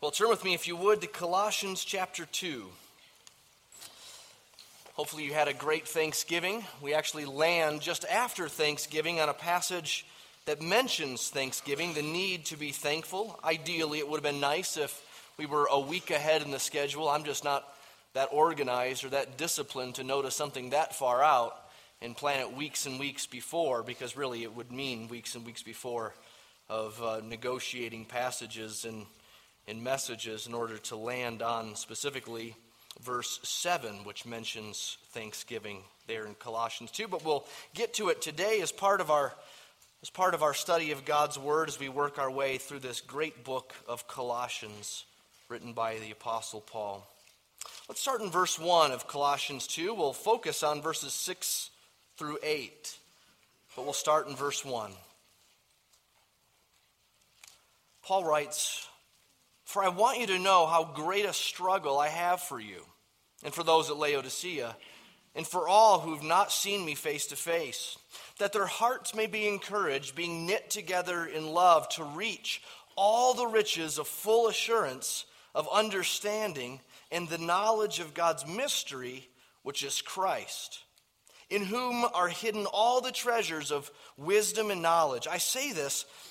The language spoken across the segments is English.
Well, turn with me, if you would, to Colossians chapter 2. Hopefully, you had a great Thanksgiving. We actually land just after Thanksgiving on a passage that mentions Thanksgiving, the need to be thankful. Ideally, it would have been nice if we were a week ahead in the schedule. I'm just not that organized or that disciplined to notice something that far out and plan it weeks and weeks before, because really it would mean weeks and weeks before of uh, negotiating passages and, and messages in order to land on specifically verse 7, which mentions thanksgiving there in Colossians 2. But we'll get to it today as part of our, as part of our study of God's Word as we work our way through this great book of Colossians written by the Apostle Paul. Let's start in verse 1 of Colossians 2. We'll focus on verses 6 through 8, but we'll start in verse 1. Paul writes, For I want you to know how great a struggle I have for you, and for those at Laodicea, and for all who have not seen me face to face, that their hearts may be encouraged, being knit together in love, to reach all the riches of full assurance of understanding and the knowledge of God's mystery, which is Christ, in whom are hidden all the treasures of wisdom and knowledge. I say this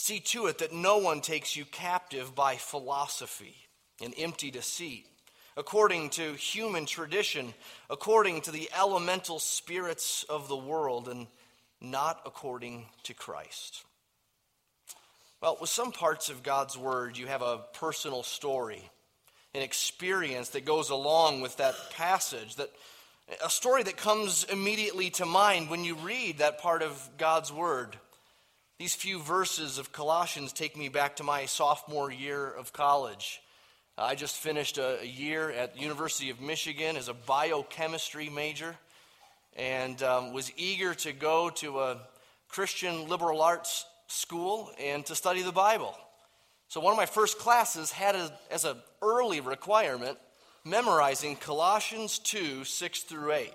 See to it that no one takes you captive by philosophy and empty deceit, according to human tradition, according to the elemental spirits of the world, and not according to Christ. Well, with some parts of God's Word, you have a personal story, an experience that goes along with that passage, that a story that comes immediately to mind when you read that part of God's Word. These few verses of Colossians take me back to my sophomore year of college. I just finished a, year at the University of Michigan as a biochemistry major and um, was eager to go to a Christian liberal arts school and to study the Bible. So one of my first classes had a, as an early requirement memorizing Colossians 2 6 through 8.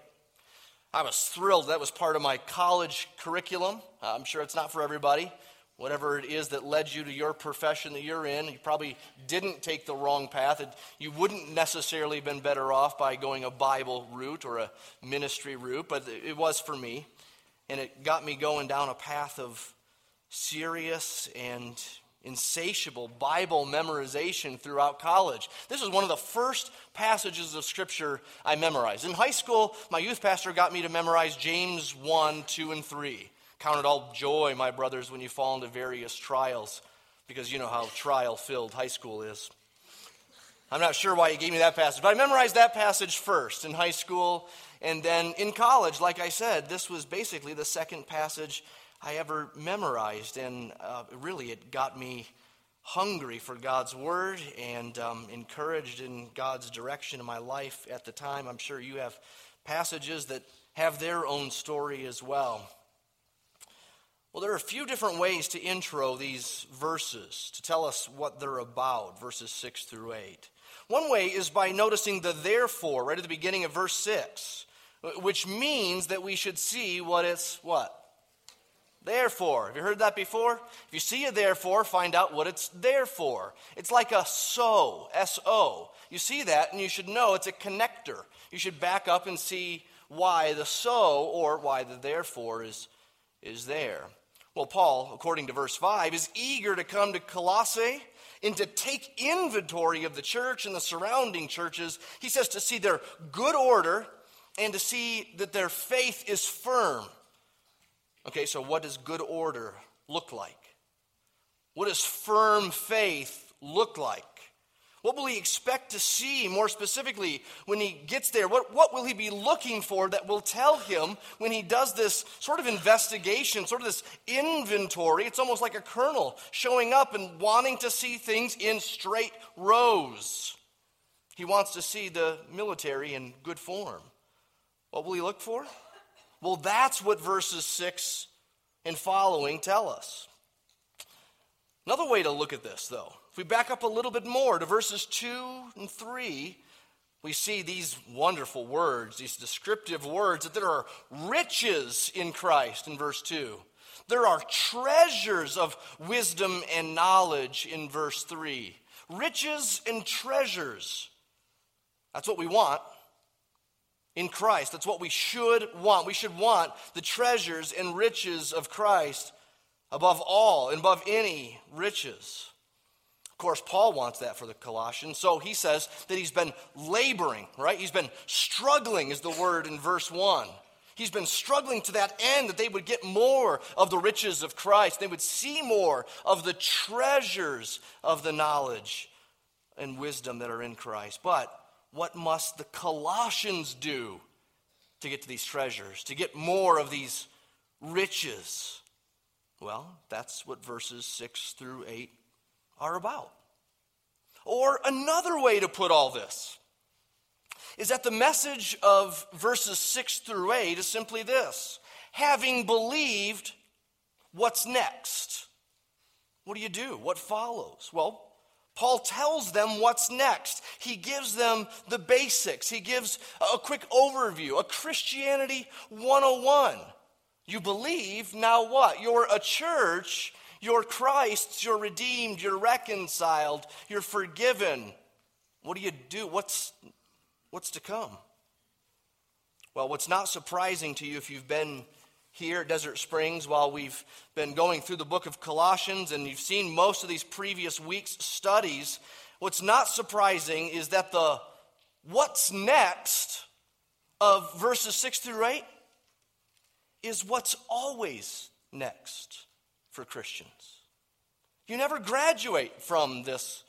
I was thrilled. That was part of my college curriculum. Uh, I'm sure it's not for everybody. Whatever it is that led you to your profession that you're in, you probably didn't take the wrong path. You wouldn't necessarily have been better off by going a Bible route or a ministry route, but it was for me. And it got me going down a path of serious and insatiable Bible memorization throughout college. This was one of the first passages of Scripture I memorized. In high school, my youth pastor got me to memorize James 1, 2, and 3. Count it all joy, my brothers, when you fall into various trials, because you know how trial filled high school is. I'm not sure why he gave me that passage, but I memorized that passage first in high school. And then in college, like I said, this was basically the second passage I ever memorized. And uh, really, it got me hungry for God's word and um, encouraged in God's direction in my life at the time. I'm sure you have passages that have their own story as well. Well, there are a few different ways to intro these verses to tell us what they're about, verses 6 through 8. One way is by noticing the therefore right at the beginning of verse 6, which means that we should see what it's what? Therefore, have you heard that before? If you see a therefore, find out what it's there for. It's like a so, S O. You see that, and you should know it's a connector. You should back up and see why the so or why the therefore is, is there. Well, Paul, according to verse 5, is eager to come to Colossae and to take inventory of the church and the surrounding churches. He says to see their good order and to see that their faith is firm. Okay, so what does good order look like? What does firm faith look like? What will he expect to see more specifically when he gets there? What, what will he be looking for that will tell him when he does this sort of investigation, sort of this inventory? It's almost like a colonel showing up and wanting to see things in straight rows. He wants to see the military in good form. What will he look for? Well, that's what verses 6 and following tell us. Another way to look at this, though, if we back up a little bit more to verses 2 and 3, we see these wonderful words, these descriptive words that there are riches in Christ in verse 2. There are treasures of wisdom and knowledge in verse 3. Riches and treasures. That's what we want in Christ. That's what we should want. We should want the treasures and riches of Christ above all and above any riches. Of course, Paul wants that for the Colossians. So he says that he's been laboring, right? He's been struggling, is the word in verse 1. He's been struggling to that end that they would get more of the riches of Christ. They would see more of the treasures of the knowledge and wisdom that are in Christ. But what must the Colossians do to get to these treasures, to get more of these riches? Well, that's what verses 6 through 8 are about. Or another way to put all this is that the message of verses 6 through 8 is simply this having believed, what's next? What do you do? What follows? Well, Paul tells them what's next. He gives them the basics. He gives a quick overview, a Christianity 101. You believe, now what? You're a church you're Christ's, you're redeemed, you're reconciled, you're forgiven. What do you do? What's, what's to come? Well, what's not surprising to you if you've been here at Desert Springs while we've been going through the book of Colossians and you've seen most of these previous weeks' studies, what's not surprising is that the what's next of verses 6 through 8 is what's always next for Christians. You never graduate from this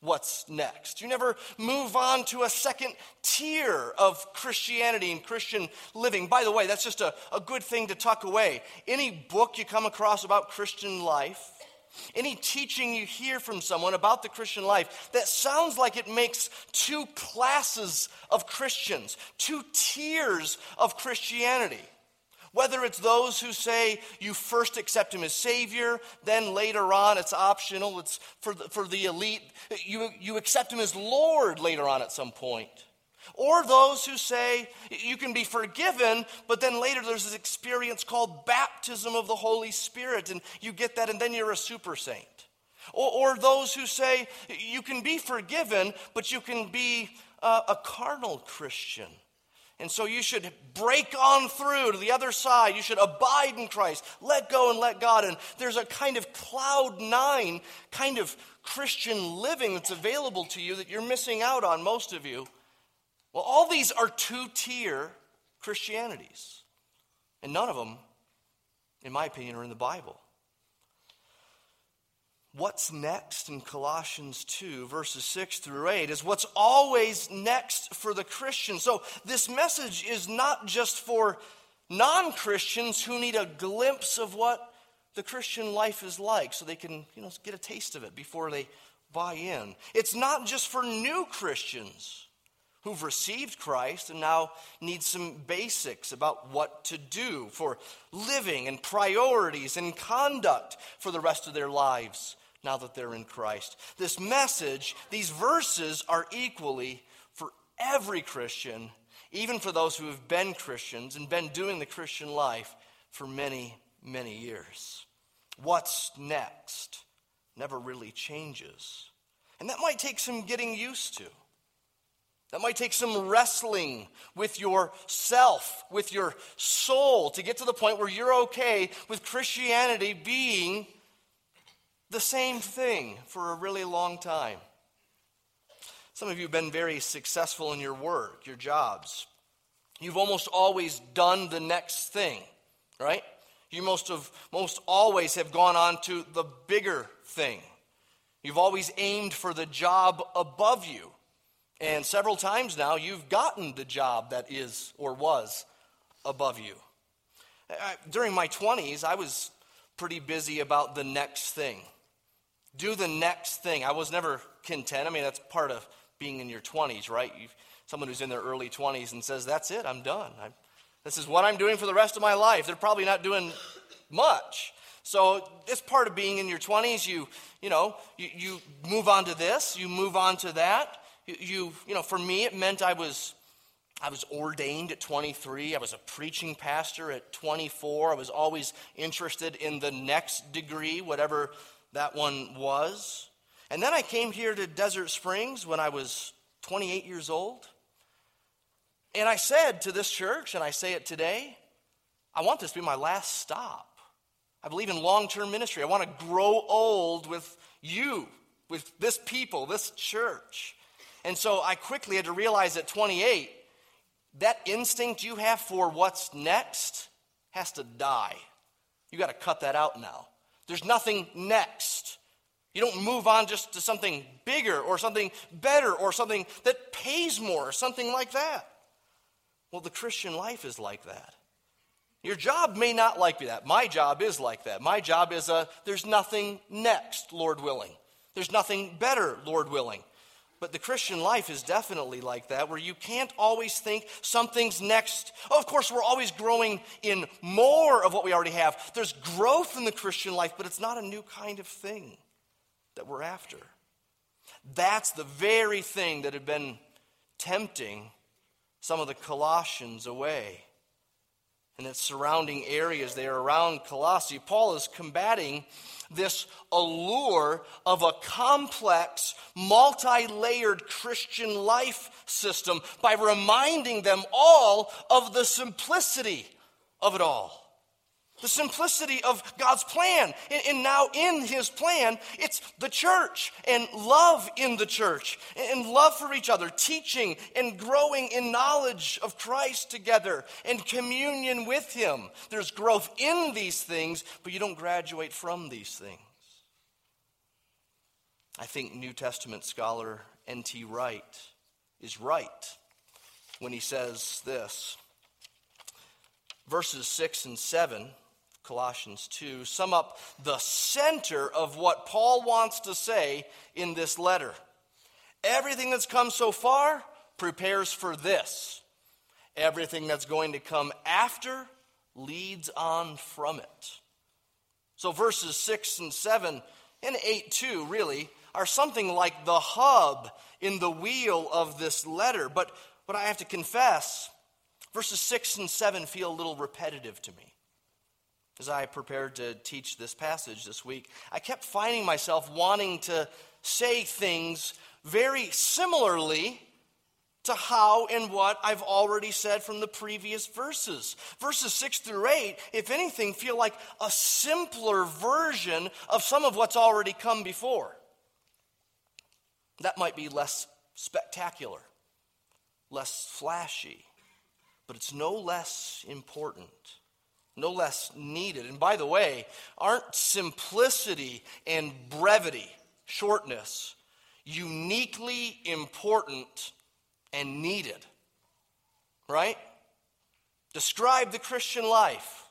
what's next. You never move on to a second tier of Christianity and Christian living. By the way, that's just a, a good thing to tuck away. Any book you come across about Christian life, any teaching you hear from someone about the Christian life that sounds like it makes two classes of Christians, two tiers of Christianity. Whether it's those who say you first accept him as Savior, then later on it's optional, it's for the, for the elite, you, you accept him as Lord later on at some point. Or those who say you can be forgiven, but then later there's this experience called baptism of the Holy Spirit, and you get that, and then you're a super saint. Or, or those who say you can be forgiven, but you can be a, a carnal Christian and so you should break on through to the other side. You should abide in Christ, let go and let God. And there's a kind of cloud nine kind of Christian living that's available to you that you're missing out on, most of you. Well, all these are two tier Christianities. And none of them, in my opinion, are in the Bible what's next in Colossians 2, verses 6 through 8, is what's always next for the Christian. So this message is not just for non Christians who need a glimpse of what the Christian life is like so they can you know, get a taste of it before they buy in. It's not just for new Christians who've received Christ and now need some basics about what to do for living and priorities and conduct for the rest of their lives now that they're in Christ. This message, these verses are equally for every Christian, even for those who have been Christians and been doing the Christian life for many, many years. What's next never really changes. And that might take some getting used to. That might take some wrestling with yourself, with your soul, to get to the point where you're okay with Christianity being the same thing for a really long time. Some of you have been very successful in your work, your jobs. You've almost always done the next thing, right? You most of most always have gone on to the bigger thing. You've always aimed for the job above you. And several times now you've gotten the job that is or was above you. During my 20s, I was pretty busy about the next thing do the next thing. I was never content. I mean, that's part of being in your 20s, right? You've, someone who's in their early 20s and says, That's it, I'm done. I'm, this is what I'm doing for the rest of my life. They're probably not doing much. So this part of being in your 20s, you, you know, you, you move on to this, you move on to that. You, you, you know, for me, it meant I was, I was ordained at 23. I was a preaching pastor at 24. I was always interested in the next degree, whatever that one was. And then I came here to Desert Springs when I was 28 years old. And I said to this church, and I say it today, I want this to be my last stop. I believe in long term ministry. I want to grow old with you, with this people, this church. And so I quickly had to realize at 28, that instinct you have for what's next has to die. You got to cut that out now. There's nothing next. You don't move on just to something bigger or something better or something that pays more, or something like that. Well, the Christian life is like that. Your job may not like that. My job is like that. My job is a there's nothing next, Lord willing. There's nothing better, Lord willing. But the Christian life is definitely like that, where you can't always think something's next. Oh, of course, we're always growing in more of what we already have. There's growth in the Christian life, but it's not a new kind of thing that we're after. That's the very thing that had been tempting some of the Colossians away and its surrounding areas there around Colossae, Paul is combating this allure of a complex, multi layered Christian life system by reminding them all of the simplicity of it all. The simplicity of God's plan. And, now, in His plan, it's the church and love in the church and love for each other, teaching and growing in knowledge of Christ together and communion with Him. There's growth in these things, but you don't graduate from these things. I think New Testament scholar N.T. Wright is right when he says this. Verses 6 and 7 Colossians 2, sum up the center of what Paul wants to say in this letter. Everything that's come so far prepares for this. Everything that's going to come after leads on from it. So verses 6 and 7 and 8 too, really, are something like the hub in the wheel of this letter. But, but I have to confess, verses 6 and 7 feel a little repetitive to me as I prepared to teach this passage this week, I kept finding myself wanting to say things very similarly to how and what I've already said from the previous verses. Verses 6 through 8, if anything, feel like a simpler version of some of what's already come before. That might be less spectacular, less flashy, but it's no less important no less needed. And by the way, aren't simplicity and brevity, shortness, uniquely important and needed? Right? Describe the Christian life.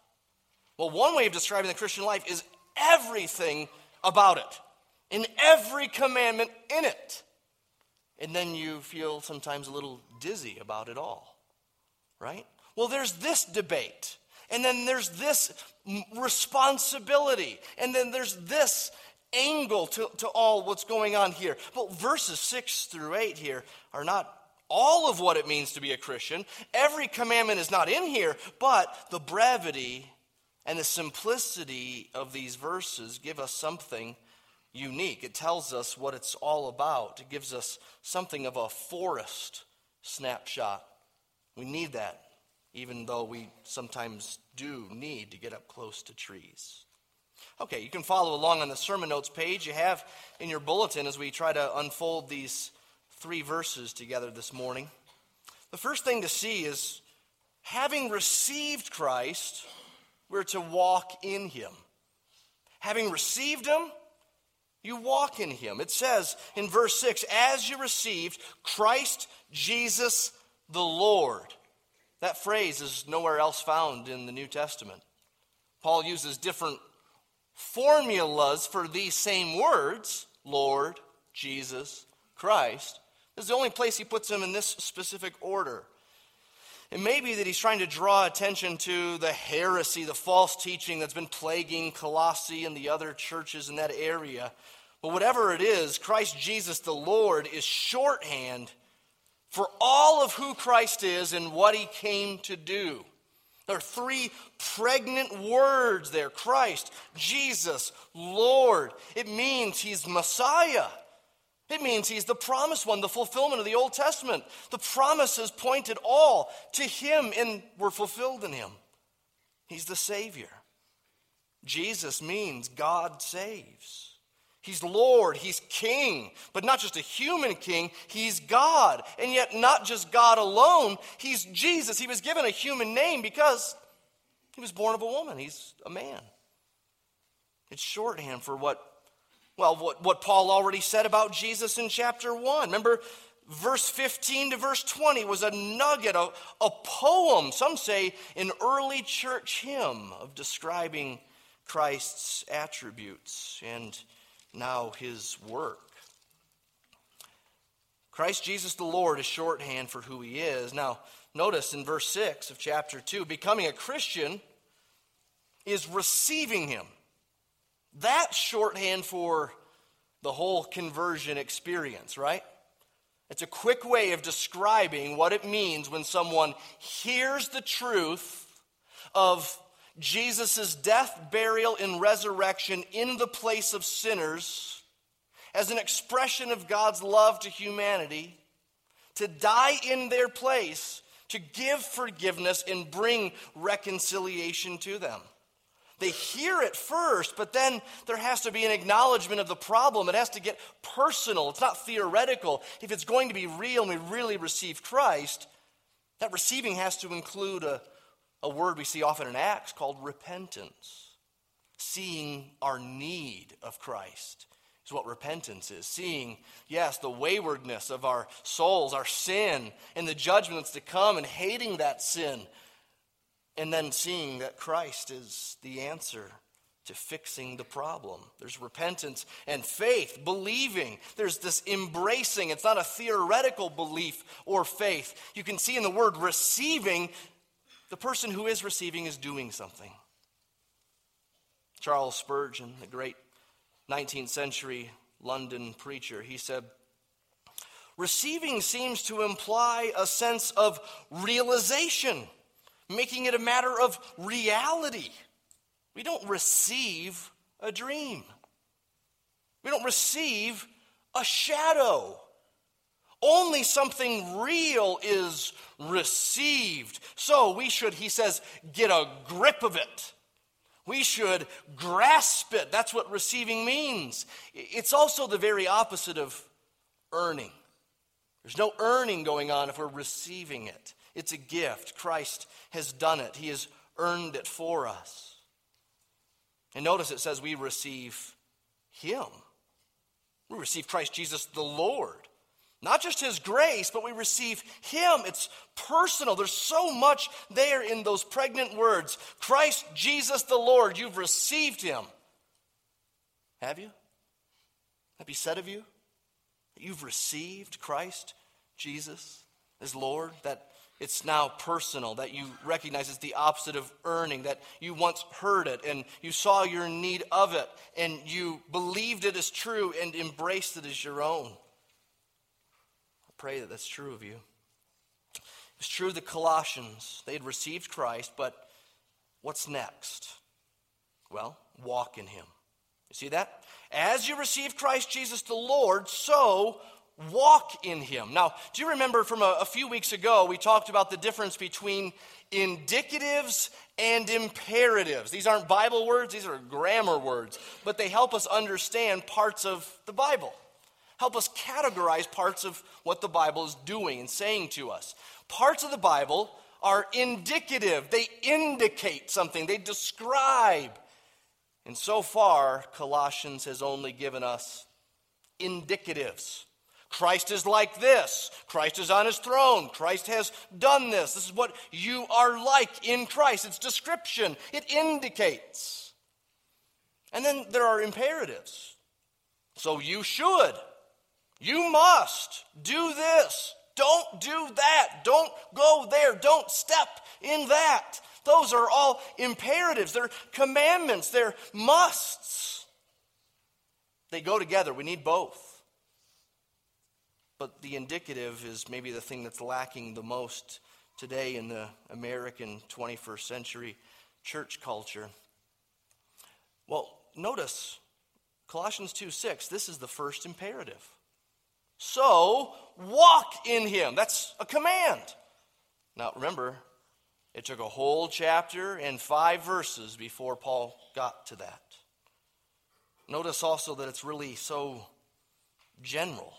Well, one way of describing the Christian life is everything about it, in every commandment in it. And then you feel sometimes a little dizzy about it all, right? Well, there's this debate and then there's this responsibility. And then there's this angle to, to all what's going on here. But verses 6 through 8 here are not all of what it means to be a Christian. Every commandment is not in here, but the brevity and the simplicity of these verses give us something unique. It tells us what it's all about, it gives us something of a forest snapshot. We need that even though we sometimes do need to get up close to trees. Okay, you can follow along on the sermon notes page you have in your bulletin as we try to unfold these three verses together this morning. The first thing to see is having received Christ, we're to walk in him. Having received him, you walk in him. It says in verse 6 as you received Christ Jesus the Lord. That phrase is nowhere else found in the New Testament. Paul uses different formulas for these same words Lord, Jesus, Christ, This is the only place he puts them in this specific order. It may be that he's trying to draw attention to the heresy, the false teaching that's been plaguing Colossae and the other churches in that area. But whatever it is, Christ Jesus the Lord is shorthand for all of who Christ is and what he came to do. There are three pregnant words there Christ, Jesus, Lord. It means he's Messiah. It means he's the promised one, the fulfillment of the Old Testament. The promises pointed all to him and were fulfilled in him. He's the Savior. Jesus means God saves. He's Lord, He's King, but not just a human king, He's God. And yet, not just God alone, He's Jesus. He was given a human name because He was born of a woman, He's a man. It's shorthand for what well, what, what Paul already said about Jesus in chapter 1. Remember, verse 15 to verse 20 was a nugget, a, a poem, some say an early church hymn of describing Christ's attributes and now his work. Christ Jesus the Lord is shorthand for who he is. Now, notice in verse 6 of chapter 2 becoming a Christian is receiving him. That's shorthand for the whole conversion experience, right? It's a quick way of describing what it means when someone hears the truth of Jesus' death, burial, and resurrection in the place of sinners as an expression of God's love to humanity, to die in their place, to give forgiveness and bring reconciliation to them. They hear it first, but then there has to be an acknowledgement of the problem. It has to get personal. It's not theoretical. If it's going to be real and we really receive Christ, that receiving has to include a, a word we see often in Acts called repentance. Seeing our need of Christ is what repentance is. Seeing, yes, the waywardness of our souls, our sin, and the judgment that's to come, and hating that sin and then seeing that Christ is the answer to fixing the problem. There's repentance and faith, believing. There's this embracing. It's not a theoretical belief or faith. You can see in the word receiving, the person who is receiving is doing something. Charles Spurgeon, the great 19th century London preacher, he said, Receiving seems to imply a sense of realization making it a matter of reality. We don't receive a dream, we don't receive a shadow. Only something real is received. So we should, he says, get a grip of it. We should grasp it. That's what receiving means. It's also the very opposite of earning. There's no earning going on if we're receiving it. It's a gift. Christ has done it, He has earned it for us. And notice it says we receive Him. We receive Christ Jesus the Lord. Not just His grace, but we receive Him. It's personal. There's so much there in those pregnant words Christ Jesus the Lord. You've received Him. Have you? That be said of you? That you've received Christ Jesus as Lord? That it's now personal, that you recognize it's the opposite of earning, that you once heard it and you saw your need of it and you believed it as true and embraced it as your own. Pray that that's true of you. It's true the Colossians, they had received Christ, but what's next? Well, walk in Him. You see that? As you receive Christ Jesus the Lord, so walk in him. Now, do you remember from a, a, few weeks ago, we talked about the difference between indicatives and imperatives? These aren't Bible words, these are grammar words, but they help us understand parts of the Bible, help us categorize parts of what the Bible is doing and saying to us. Parts of the Bible are indicative, they indicate something, they describe. And so far, Colossians has only given us indicatives. Christ is like this. Christ is on his throne. Christ has done this. This is what you are like in Christ. It's description, it indicates. And then there are imperatives. So you should. You must do this. Don't do that. Don't go there. Don't step in that. Those are all imperatives. They're commandments. They're musts. They go together. We need both. But the indicative is maybe the thing that's lacking the most today in the American 21st century church culture. Well, notice Colossians 2 6, this is the first imperative. So, walk in him. That's a command. Now, remember, it took a whole chapter and five verses before Paul got to that. Notice also that it's really so general,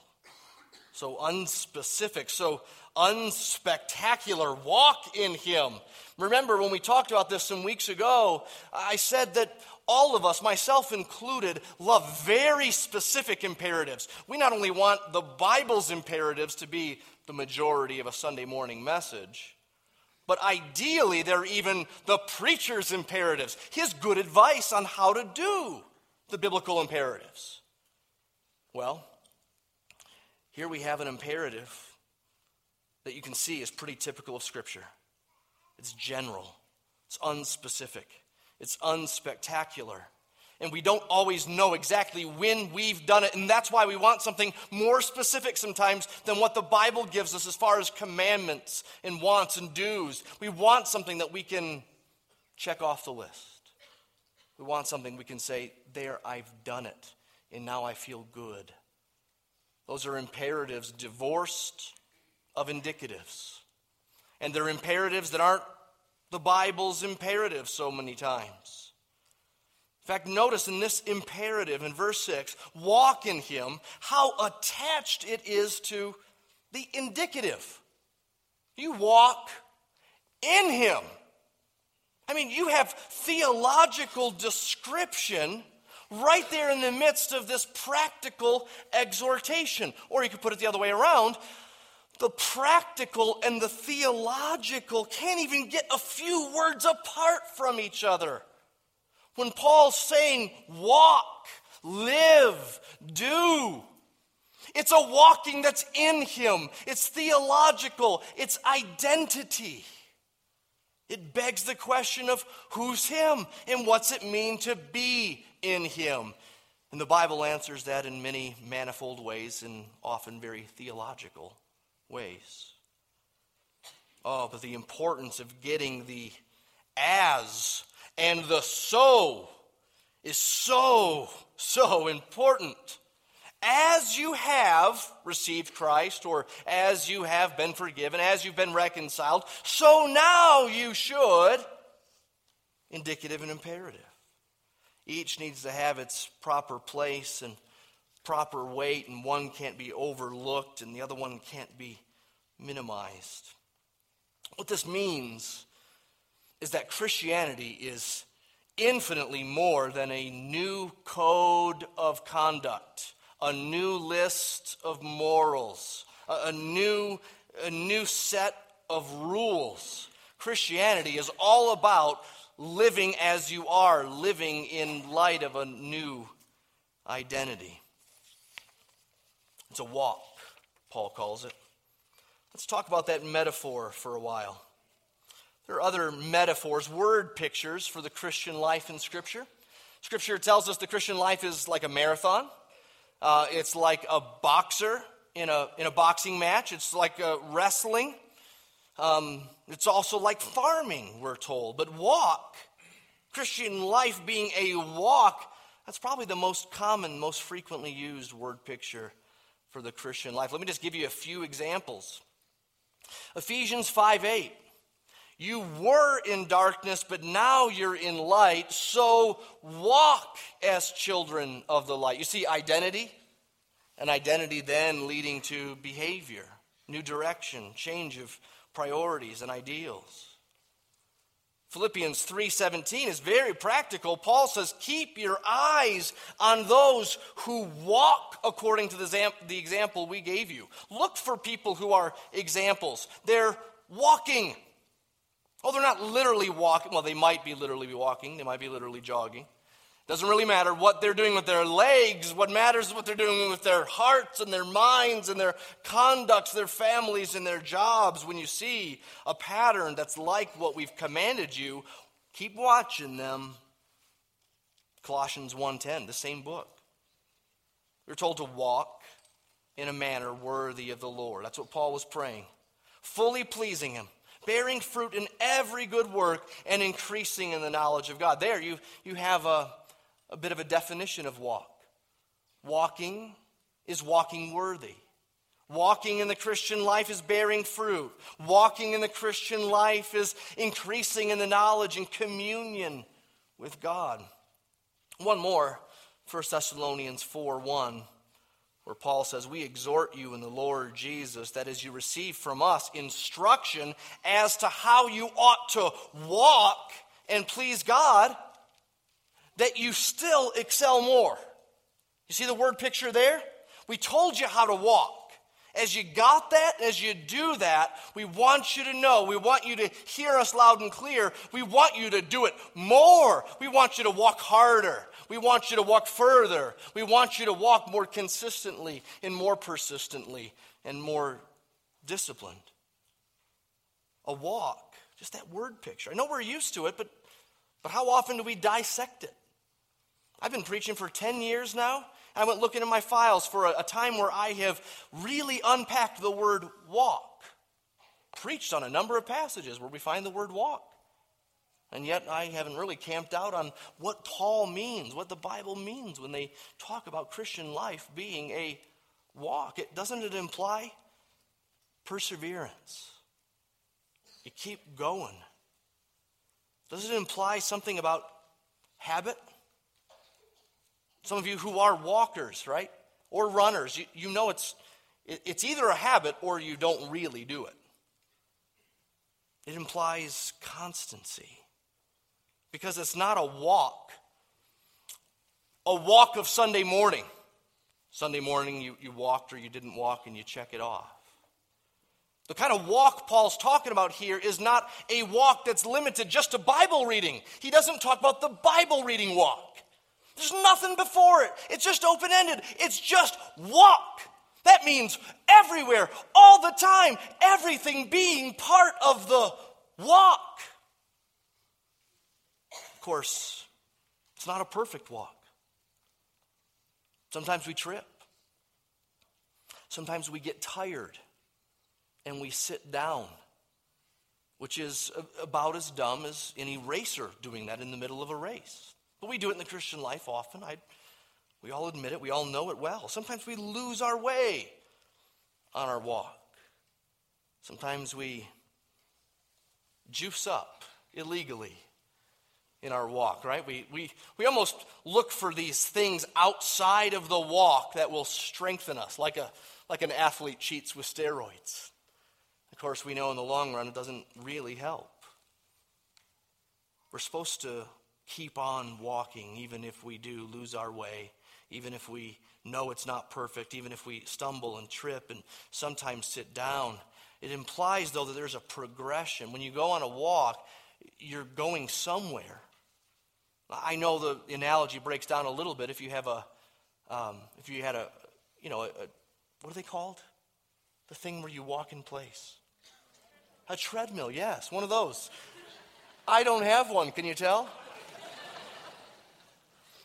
so unspecific, so unspectacular. Walk in him. Remember when we talked about this some weeks ago, I said that all of us, myself included, love very specific imperatives. We not only want the Bible's imperatives to be the majority of a Sunday morning message, but ideally they're even the preacher's imperatives, his good advice on how to do the biblical imperatives. Well, here we have an imperative that you can see is pretty typical of Scripture. It's general, it's unspecific. It's unspectacular. And we don't always know exactly when we've done it. And that's why we want something more specific sometimes than what the Bible gives us as far as commandments and wants and do's. We want something that we can check off the list. We want something we can say, There, I've done it. And now I feel good. Those are imperatives divorced of indicatives. And they're imperatives that aren't the Bible's imperative so many times. In fact, notice in this imperative in verse 6, walk in Him, how attached it is to the indicative. You walk in Him. I mean, you have theological description right there in the midst of this practical exhortation. Or you could put it the other way around the practical and the theological can't even get a few words apart from each other. When Paul's saying walk, live, do, it's a walking that's in him, it's theological, it's identity. It begs the question of who's him and what's it mean to be in him. And the Bible answers that in many manifold ways and often very theological ways. Oh, but the importance of getting the as and the so is so, so important. As you have received Christ, or as you have been forgiven, as you've been reconciled, so now you should, indicative and imperative. Each needs to have its proper place and proper weight, and one can't be overlooked and the other one can't be minimized. What this means is that Christianity is infinitely more than a new code of conduct, a new list of morals, a, new, a new set of rules. Christianity is all about living as you are, living in light of a new identity. It's a walk, Paul calls it. Let's talk about that metaphor for a while. There are other metaphors, word pictures for the Christian life in Scripture. Scripture tells us the Christian life is like a marathon. Uh, it's like a boxer in a, in a boxing match. It's like wrestling. Um, it's also like farming, we're told. But walk, Christian life being a walk, that's probably the most common, most frequently used word picture for the Christian life. Let me just give you a few examples. Ephesians 5 8. You were in darkness, but now you're in light, so walk as children of the light. You see, identity, and identity then leading to behavior, new direction, change of priorities and ideals. Philippians 3:17 is very practical. Paul says, "Keep your eyes on those who walk according to the, the example we gave you. Look for people who are examples. They're walking. Oh, they're not literally walking. Well, they might be literally walking. They might be literally jogging. Doesn't really matter what they're doing with their legs. What matters is what they're doing with their hearts and their minds and their conducts, their families and their jobs. When you see a pattern that's like what we've commanded you, keep watching them. Colossians 1:10, the same book. We're told to walk in a manner worthy of the Lord. That's what Paul was praying. Fully pleasing him bearing fruit in every good work and increasing in the knowledge of God. There you, you have a, a bit of a definition of walk. Walking is walking worthy. Walking in the Christian life is bearing fruit. Walking in the Christian life is increasing in the knowledge and communion with God. One more, 1 Thessalonians 4 1, where Paul says, We exhort you in the Lord Jesus that as you receive from us instruction as to how you ought to walk and please God, that you still excel more. You see the word picture there? We told you how to walk. As you got that, as you do that, we want you to know, we want you to hear us loud and clear. We want you to do it more. We want you to walk harder. We want you to walk further. We want you to walk more consistently and more persistently and more disciplined. A walk, just that word picture. I know we're used to it, but, but how often do we dissect it? I've been preaching for 10 years now. I went looking in my files for a, a time where I have really unpacked the word walk. Preached on a number of passages where we find the word walk. And yet I haven't really camped out on what Paul means, what the Bible means when they talk about Christian life being a walk. It, doesn't it imply perseverance? You keep going. Does it imply something about habit? Some of you who are walkers, right? Or runners, you, you know it's, it, it's either a habit or you don't really do it. It implies constancy because it's not a walk, a walk of Sunday morning. Sunday morning, you, you walked or you didn't walk and you check it off. The kind of walk Paul's talking about here is not a walk that's limited just to Bible reading. He doesn't talk about the Bible reading walk. There's nothing before it. It's just open ended. It's just walk. That means everywhere, all the time, everything being part of the walk. Of course, it's not a perfect walk. Sometimes we trip. Sometimes we get tired and we sit down, which is about as dumb as any racer doing that in the middle of a race. But we do it in the Christian life often. I, we all admit it, we all know it well. Sometimes we lose our way on our walk. Sometimes we juice up illegally in our walk, right? We, we, we almost look for these things outside of the walk that will strengthen us, like, a, like an athlete cheats with steroids. Of course, we know in the long run it doesn't really help. We're supposed to keep on walking, even if we do lose our way, even if we know it's not perfect, even if we stumble and trip and sometimes sit down. It implies, though, that there's a progression. When you go on a walk, you're going somewhere. I know the analogy breaks down a little bit if you have a, um, if you had a, you know, a, a, what are they called? The thing where you walk in place. A treadmill, yes, one of those. I don't have one, can you tell?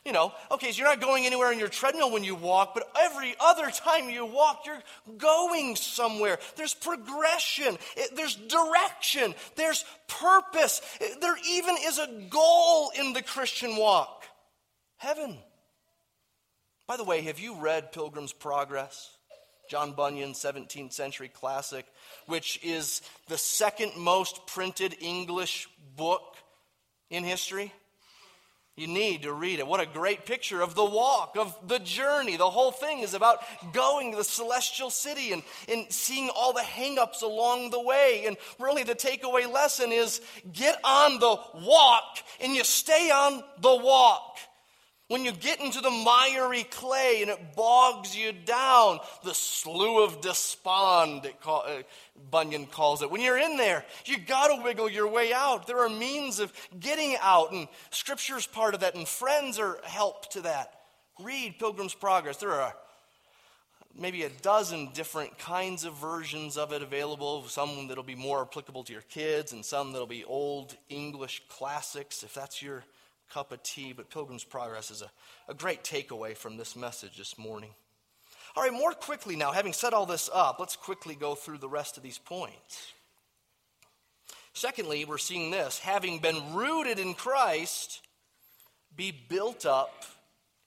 You know, okay, so you're not going anywhere on your treadmill when you walk, but every other time you walk, you're going somewhere. There's progression, there's direction, there's purpose. There even is a goal in the Christian walk heaven. By the way, have you read Pilgrim's Progress? John Bunyan, 17th century classic, which is the second most printed English book in history. You need to read it. What a great picture of the walk, of the journey. The whole thing is about going to the celestial city and, and seeing all the hangups along the way. And really, the takeaway lesson is get on the walk and you stay on the walk. When you get into the miry clay and it bogs you down, the slough of despond, call, uh, Bunyan calls it. When you're in there, you got to wiggle your way out. There are means of getting out, and Scripture's part of that, and friends are help to that. Read Pilgrim's Progress. There are maybe a dozen different kinds of versions of it available. Some that'll be more applicable to your kids, and some that'll be old English classics, if that's your cup of tea. But Pilgrim's Progress is a, a great takeaway from this message this morning. All right, more quickly now, having set all this up, let's quickly go through the rest of these points. Secondly, we're seeing this having been rooted in Christ, be built up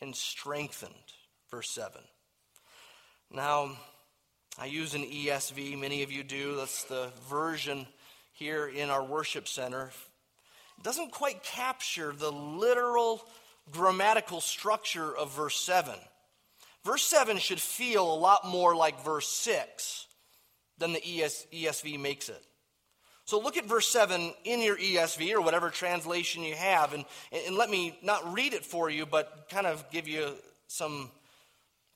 and strengthened. Verse 7. Now, I use an ESV, many of you do. That's the version here in our worship center. Doesn't quite capture the literal grammatical structure of verse 7. Verse 7 should feel a lot more like verse 6 than the ES, ESV makes it. So look at verse 7 in your ESV or whatever translation you have, and, and let me not read it for you, but kind of give you some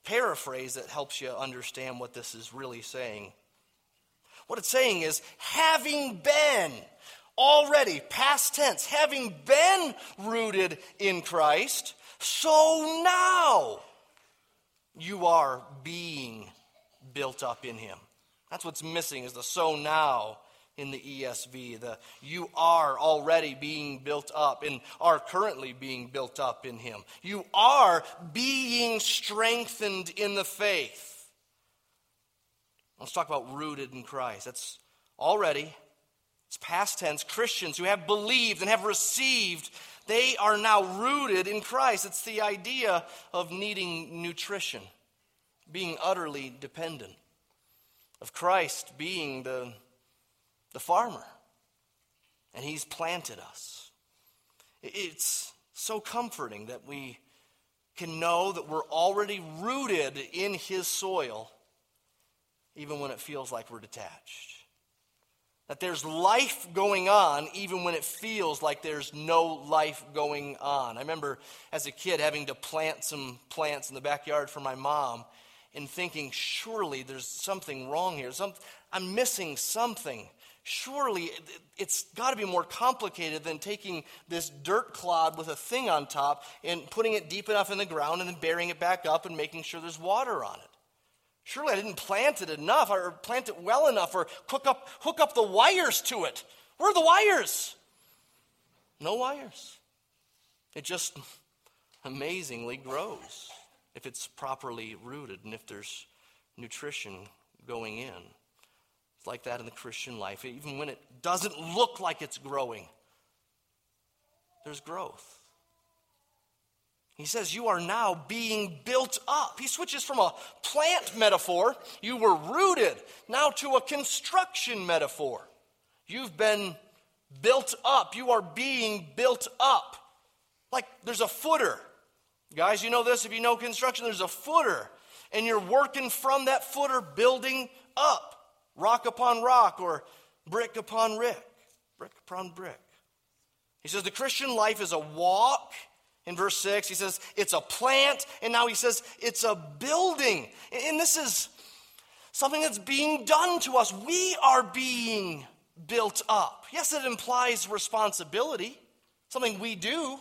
paraphrase that helps you understand what this is really saying. What it's saying is, having been already, past tense, having been rooted in Christ, so now you are being built up in Him. That's what's missing is the so now in the ESV. The you are already being built up and are currently being built up in him. You are being strengthened in the faith. Let's talk about rooted in Christ. That's already it's past tense. Christians who have believed and have received, they are now rooted in Christ. It's the idea of needing nutrition, being utterly dependent, of Christ being the the farmer, and he's planted us. It's so comforting that we can know that we're already rooted in his soil, even when it feels like we're detached. That there's life going on even when it feels like there's no life going on. I remember as a kid having to plant some plants in the backyard for my mom and thinking, surely there's something wrong here. Some, I'm missing something surely it's got to be more complicated than taking this dirt clod with a thing on top and putting it deep enough in the ground and then burying it back up and making sure there's water on it. Surely I didn't plant it enough or plant it well enough or hook up, hook up the wires to it. Where are the wires? No wires. It just amazingly grows if it's properly rooted and if there's nutrition going in. It's like that in the Christian life. Even when it doesn't look like it's growing, there's growth. He says, You are now being built up. He switches from a plant metaphor, you were rooted, now to a construction metaphor. You've been built up. You are being built up. Like there's a footer. Guys, you know this if you know construction, there's a footer. And you're working from that footer, building up rock upon rock or brick upon brick, brick upon brick. He says the Christian life is a walk. In verse 6, he says it's a plant, and now he says it's a building. And this is something that's being done to us. We are being built up. Yes, it implies responsibility, something we do.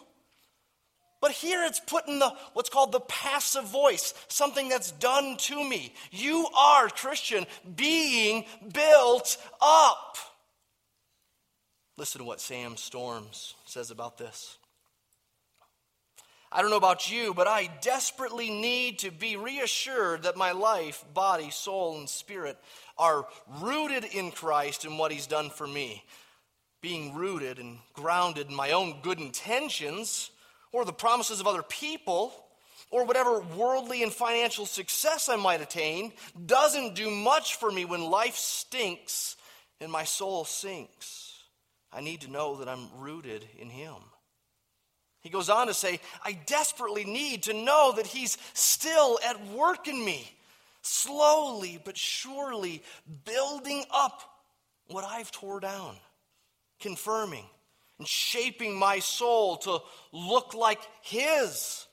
But here it's put in the what's called the passive voice, something that's done to me. You are, Christian, being built up. Listen to what Sam Storms says about this. I don't know about you, but I desperately need to be reassured that my life, body, soul, and spirit are rooted in Christ and what He's done for me. Being rooted and grounded in my own good intentions or the promises of other people or whatever worldly and financial success I might attain doesn't do much for me when life stinks and my soul sinks. I need to know that I'm rooted in Him. He goes on to say, I desperately need to know that He's still at work in me, slowly but surely building up what I've tore down, confirming and shaping my soul to look like His.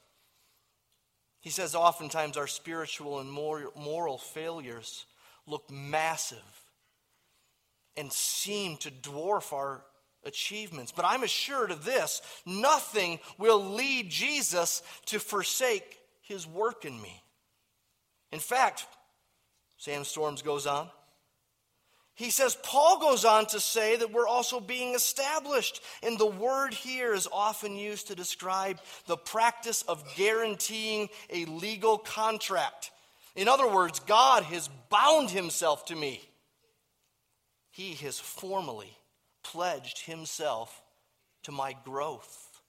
He says oftentimes our spiritual and moral failures look massive and seem to dwarf our achievements. But I'm assured of this nothing will lead Jesus to forsake his work in me. In fact, Sam Storms goes on. He says, Paul goes on to say that we're also being established. And the word here is often used to describe the practice of guaranteeing a legal contract. In other words, God has bound himself to me. He has formally pledged himself to my growth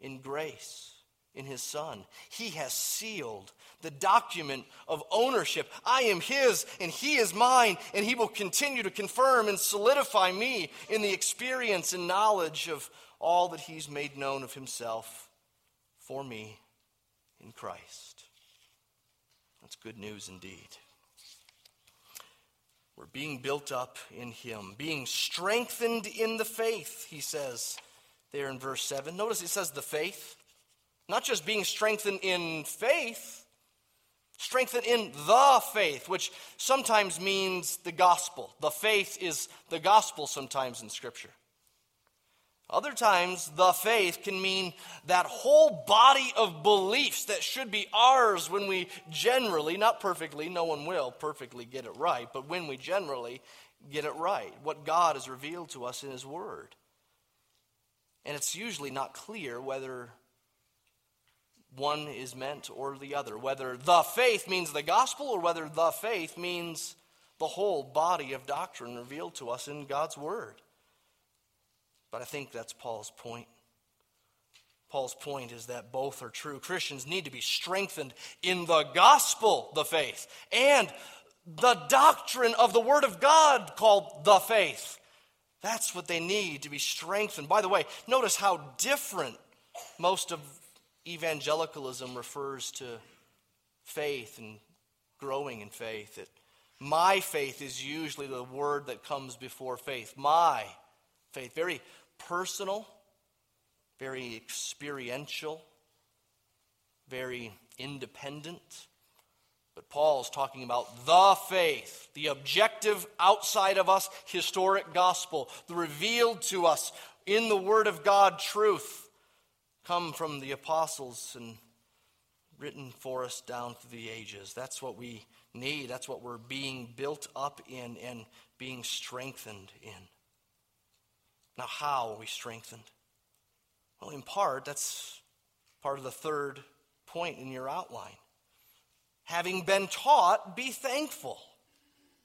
in grace in his son. He has sealed the document of ownership. I am his and he is mine, and he will continue to confirm and solidify me in the experience and knowledge of all that he's made known of himself for me in Christ. That's good news indeed. We're being built up in him, being strengthened in the faith, he says there in verse 7. Notice it says the faith. Not just being strengthened in faith, strengthened in the faith, which sometimes means the gospel. The faith is the gospel sometimes in Scripture. Other times, the faith can mean that whole body of beliefs that should be ours when we generally, not perfectly, no one will perfectly get it right, but when we generally get it right, what God has revealed to us in His Word. And it's usually not clear whether one is meant or the other, whether the faith means the gospel or whether the faith means the whole body of doctrine revealed to us in God's Word. But I think that's Paul's point. Paul's point is that both are true. Christians need to be strengthened in the gospel, the faith, and the doctrine of the Word of God called the faith. That's what they need to be strengthened. By the way, notice how different most of evangelicalism refers to faith and growing in faith. It, my faith is usually the word that comes before faith. My faith. Very personal, very experiential, very independent. But Paul's talking about the faith, the objective outside of us historic gospel, the revealed to us in the Word of God truth come from the apostles and written for us down through the ages. That's what we need. That's what we're being built up in and being strengthened in. Now, how are we strengthened? Well, in part, that's part of the third point in your outline. Having been taught, be thankful.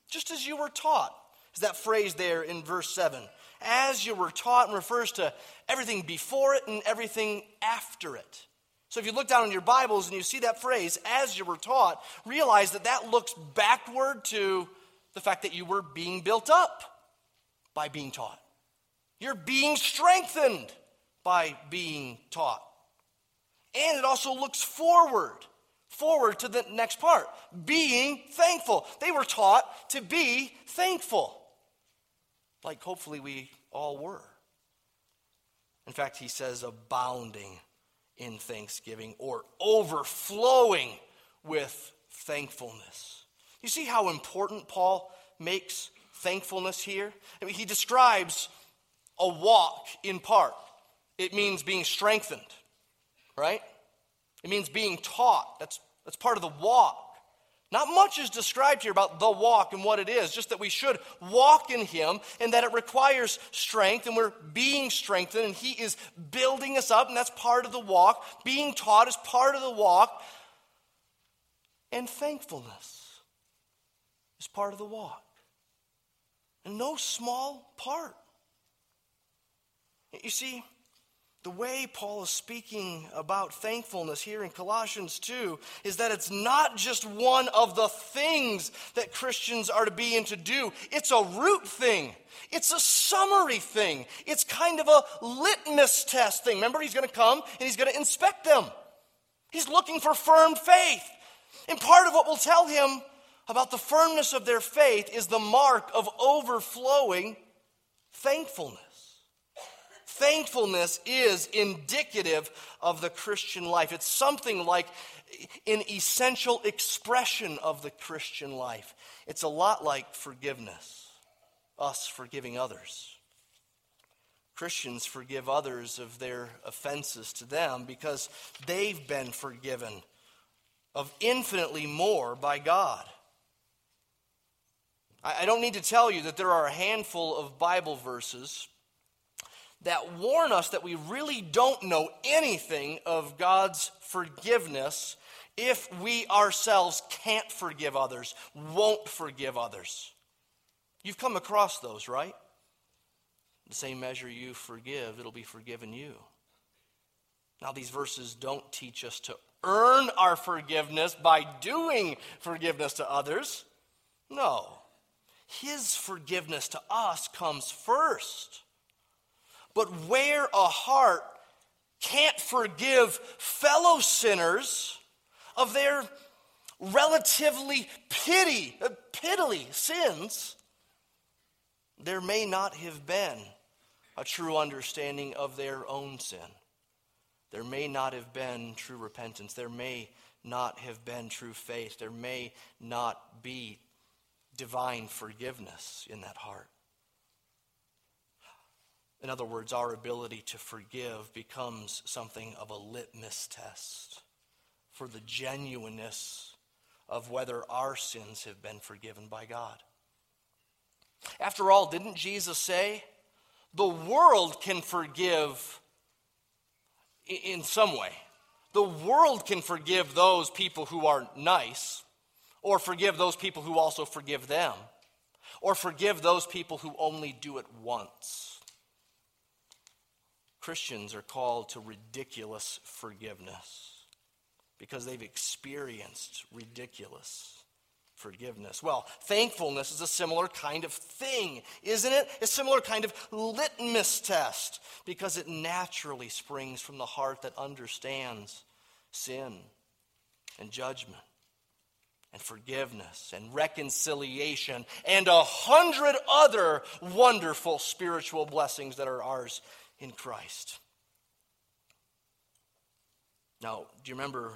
Just as you were taught. Is that phrase there in verse 7? as you were taught and refers to everything before it and everything after it. So if you look down in your Bibles and you see that phrase, as you were taught, realize that that looks backward to the fact that you were being built up by being taught. You're being strengthened by being taught. And it also looks forward, forward to the next part being thankful. They were taught to be thankful like hopefully we all were. In fact, he says abounding in thanksgiving or overflowing with thankfulness. You see how important Paul makes thankfulness here? I mean, he describes a walk in part. It means being strengthened, right? It means being taught. That's, that's part of the walk. Not much is described here about the walk and what it is, just that we should walk in Him and that it requires strength and we're being strengthened and He is building us up, and that's part of the walk. Being taught is part of the walk. And thankfulness is part of the walk. And no small part. You see, the way Paul is speaking about thankfulness here in Colossians 2 is that it's not just one of the things that Christians are to be and to do, it's a root thing. It's a summary thing. It's kind of a litmus test thing. Remember, he's going to come and he's going to inspect them. He's looking for firm faith. And part of what will tell him about the firmness of their faith is the mark of overflowing thankfulness Thankfulness is indicative of the Christian life. It's something like an essential expression of the Christian life. It's a lot like forgiveness, us forgiving others. Christians forgive others of their offenses to them because they've been forgiven of infinitely more by God. I don't need to tell you that there are a handful of Bible verses that warn us that we really don't know anything of God's forgiveness if we ourselves can't forgive others, won't forgive others. You've come across those, right? The same measure you forgive, it'll be forgiven you. Now, these verses don't teach us to earn our forgiveness by doing forgiveness to others. No. His forgiveness to us comes first. But where a heart can't forgive fellow sinners of their relatively pity, uh, piddly sins, there may not have been a true understanding of their own sin. There may not have been true repentance. There may not have been true faith. There may not be divine forgiveness in that heart. In other words, our ability to forgive becomes something of a litmus test for the genuineness of whether our sins have been forgiven by God. After all, didn't Jesus say, the world can forgive in some way? The world can forgive those people who are nice, or forgive those people who also forgive them, or forgive those people who only do it once. Christians are called to ridiculous forgiveness because they've experienced ridiculous forgiveness. Well, thankfulness is a similar kind of thing, isn't it? A similar kind of litmus test because it naturally springs from the heart that understands sin and judgment and forgiveness and reconciliation and a hundred other wonderful spiritual blessings that are ours in Christ. Now, do you remember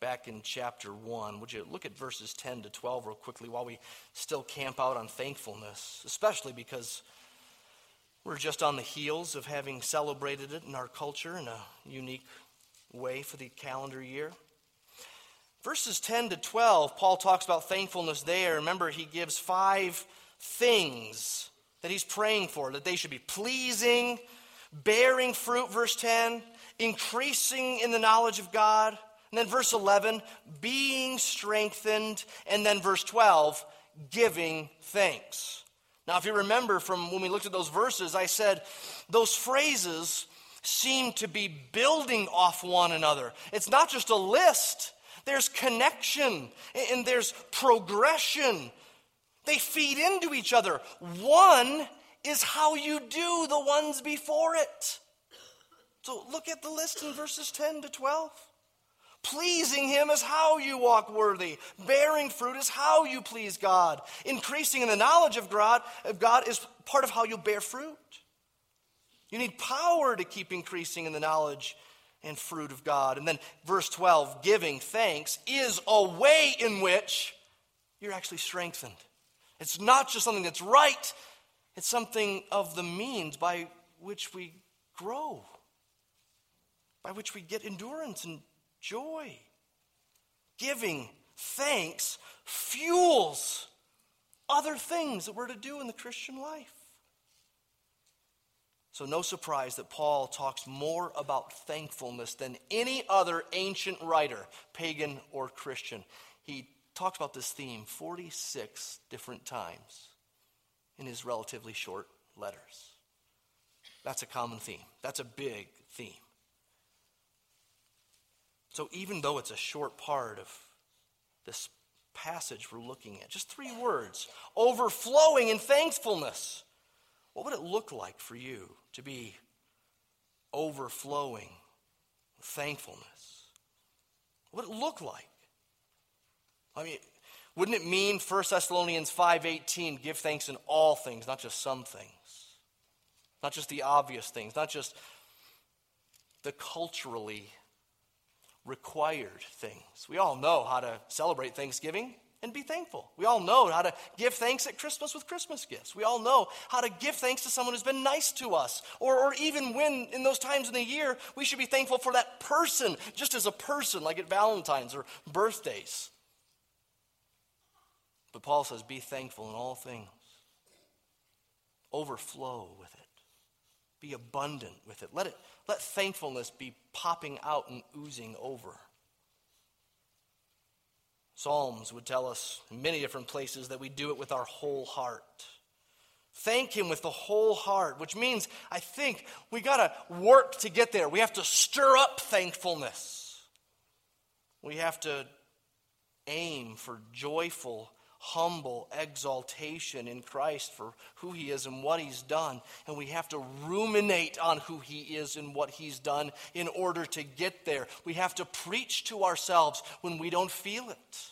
back in chapter 1? Would you look at verses 10 to 12 real quickly while we still camp out on thankfulness, especially because we're just on the heels of having celebrated it in our culture in a unique way for the calendar year? Verses 10 to 12, Paul talks about thankfulness there. Remember, he gives five things that he's praying for that they should be pleasing, bearing fruit, verse 10, increasing in the knowledge of God. And then verse 11, being strengthened. And then verse 12, giving thanks. Now, if you remember from when we looked at those verses, I said those phrases seem to be building off one another. It's not just a list, there's connection and there's progression. They feed into each other. One is how you do the ones before it. So look at the list in verses 10 to 12. Pleasing Him is how you walk worthy. Bearing fruit is how you please God. Increasing in the knowledge of God, of God is part of how you bear fruit. You need power to keep increasing in the knowledge and fruit of God. And then verse 12, giving thanks is a way in which you're actually strengthened. It's not just something that's right, it's something of the means by which we grow, by which we get endurance and joy. Giving thanks fuels other things that we're to do in the Christian life. So, no surprise that Paul talks more about thankfulness than any other ancient writer, pagan or Christian. He talks about this theme 46 different times in his relatively short letters. That's a common theme. That's a big theme. So, even though it's a short part of this passage we're looking at, just three words overflowing in thankfulness. What would it look like for you to be overflowing with thankfulness? What would it look like? I mean, wouldn't it mean 1 Thessalonians 5:18 give thanks in all things, not just some things? not just the obvious things, not just the culturally required things. We all know how to celebrate Thanksgiving and be thankful. We all know how to give thanks at Christmas with Christmas gifts. We all know how to give thanks to someone who's been nice to us. Or, or even when, in those times in the year, we should be thankful for that person, just as a person, like at Valentine's or birthdays. But Paul says, be thankful in all things, overflow with it, be abundant with it. Let, it. let thankfulness be popping out and oozing over. Psalms would tell us in many different places that we do it with our whole heart. Thank Him with the whole heart, which means I think we got to work to get there. We have to stir up thankfulness. We have to aim for joyful, humble exaltation in Christ for who He is and what He's done. And we have to ruminate on who He is and what He's done in order to get there. We have to preach to ourselves when we don't feel it.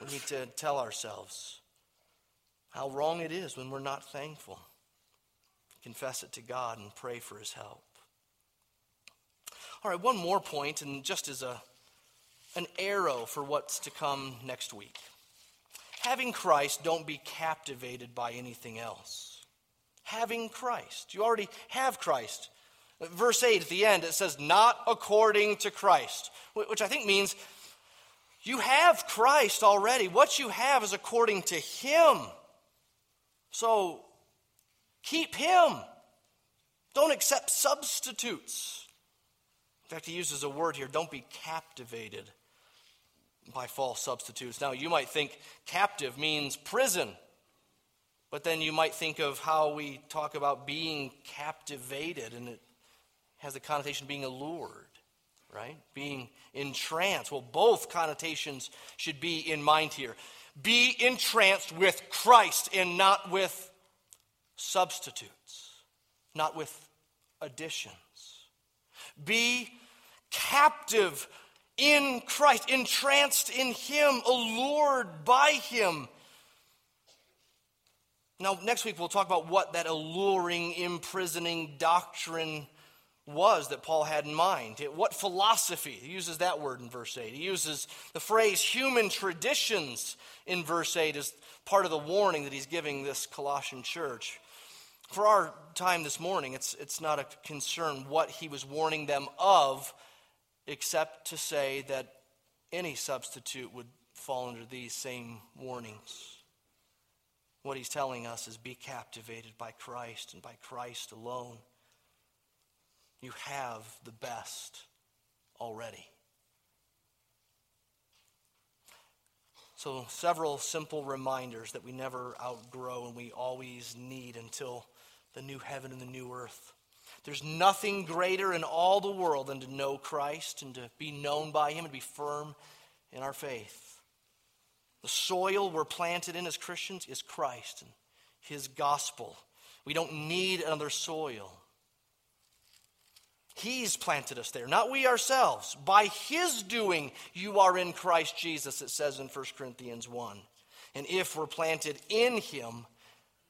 We need to tell ourselves how wrong it is when we're not thankful. Confess it to God and pray for His help. All right, one more point, and just as a, an arrow for what's to come next week. Having Christ, don't be captivated by anything else. Having Christ. You already have Christ. Verse 8 at the end, it says, not according to Christ, which I think means you have Christ already. What you have is according to Him. So keep Him. Don't accept substitutes. In fact, he uses a word here don't be captivated by false substitutes. Now, you might think captive means prison, but then you might think of how we talk about being captivated, and it has the connotation of being allured right? Being entranced. Well, both connotations should be in mind here. Be entranced with Christ and not with substitutes, not with additions. Be captive in Christ, entranced in Him, allured by Him. Now, next week we'll talk about what that alluring, imprisoning doctrine was that Paul had in mind. It, what philosophy? He uses that word in verse 8. He uses the phrase human traditions in verse 8 as part of the warning that he's giving this Colossian church. For our time this morning, it's, it's not a concern what he was warning them of, except to say that any substitute would fall under these same warnings. What he's telling us is be captivated by Christ and by Christ alone. You have the best already. So, several simple reminders that we never outgrow and we always need until the new heaven and the new earth. There's nothing greater in all the world than to know Christ and to be known by Him and be firm in our faith. The soil we're planted in as Christians is Christ and His gospel. We don't need another soil. He's planted us there, not we ourselves. By His doing, you are in Christ Jesus, it says in 1 Corinthians 1. And if we're planted in Him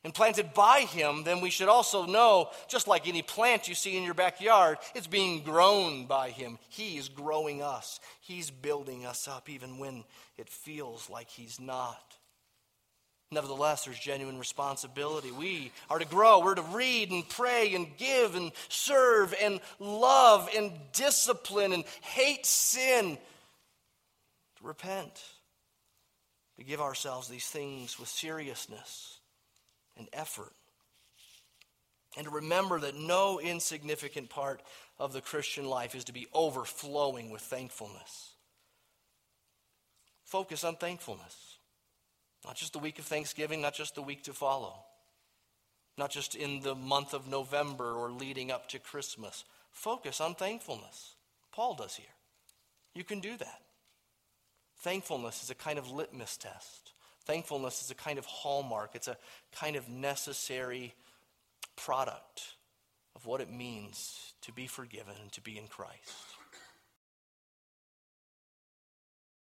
and planted by Him, then we should also know, just like any plant you see in your backyard, it's being grown by Him. He is growing us, He's building us up, even when it feels like He's not. Nevertheless, there's genuine responsibility. We are to grow. We're to read and pray and give and serve and love and discipline and hate sin. To repent. To give ourselves these things with seriousness and effort. And to remember that no insignificant part of the Christian life is to be overflowing with thankfulness. Focus on thankfulness. Not just the week of Thanksgiving, not just the week to follow, not just in the month of November or leading up to Christmas. Focus on thankfulness. Paul does here. You can do that. Thankfulness is a kind of litmus test. Thankfulness is a kind of hallmark. It's a kind of necessary product of what it means to be forgiven and to be in Christ.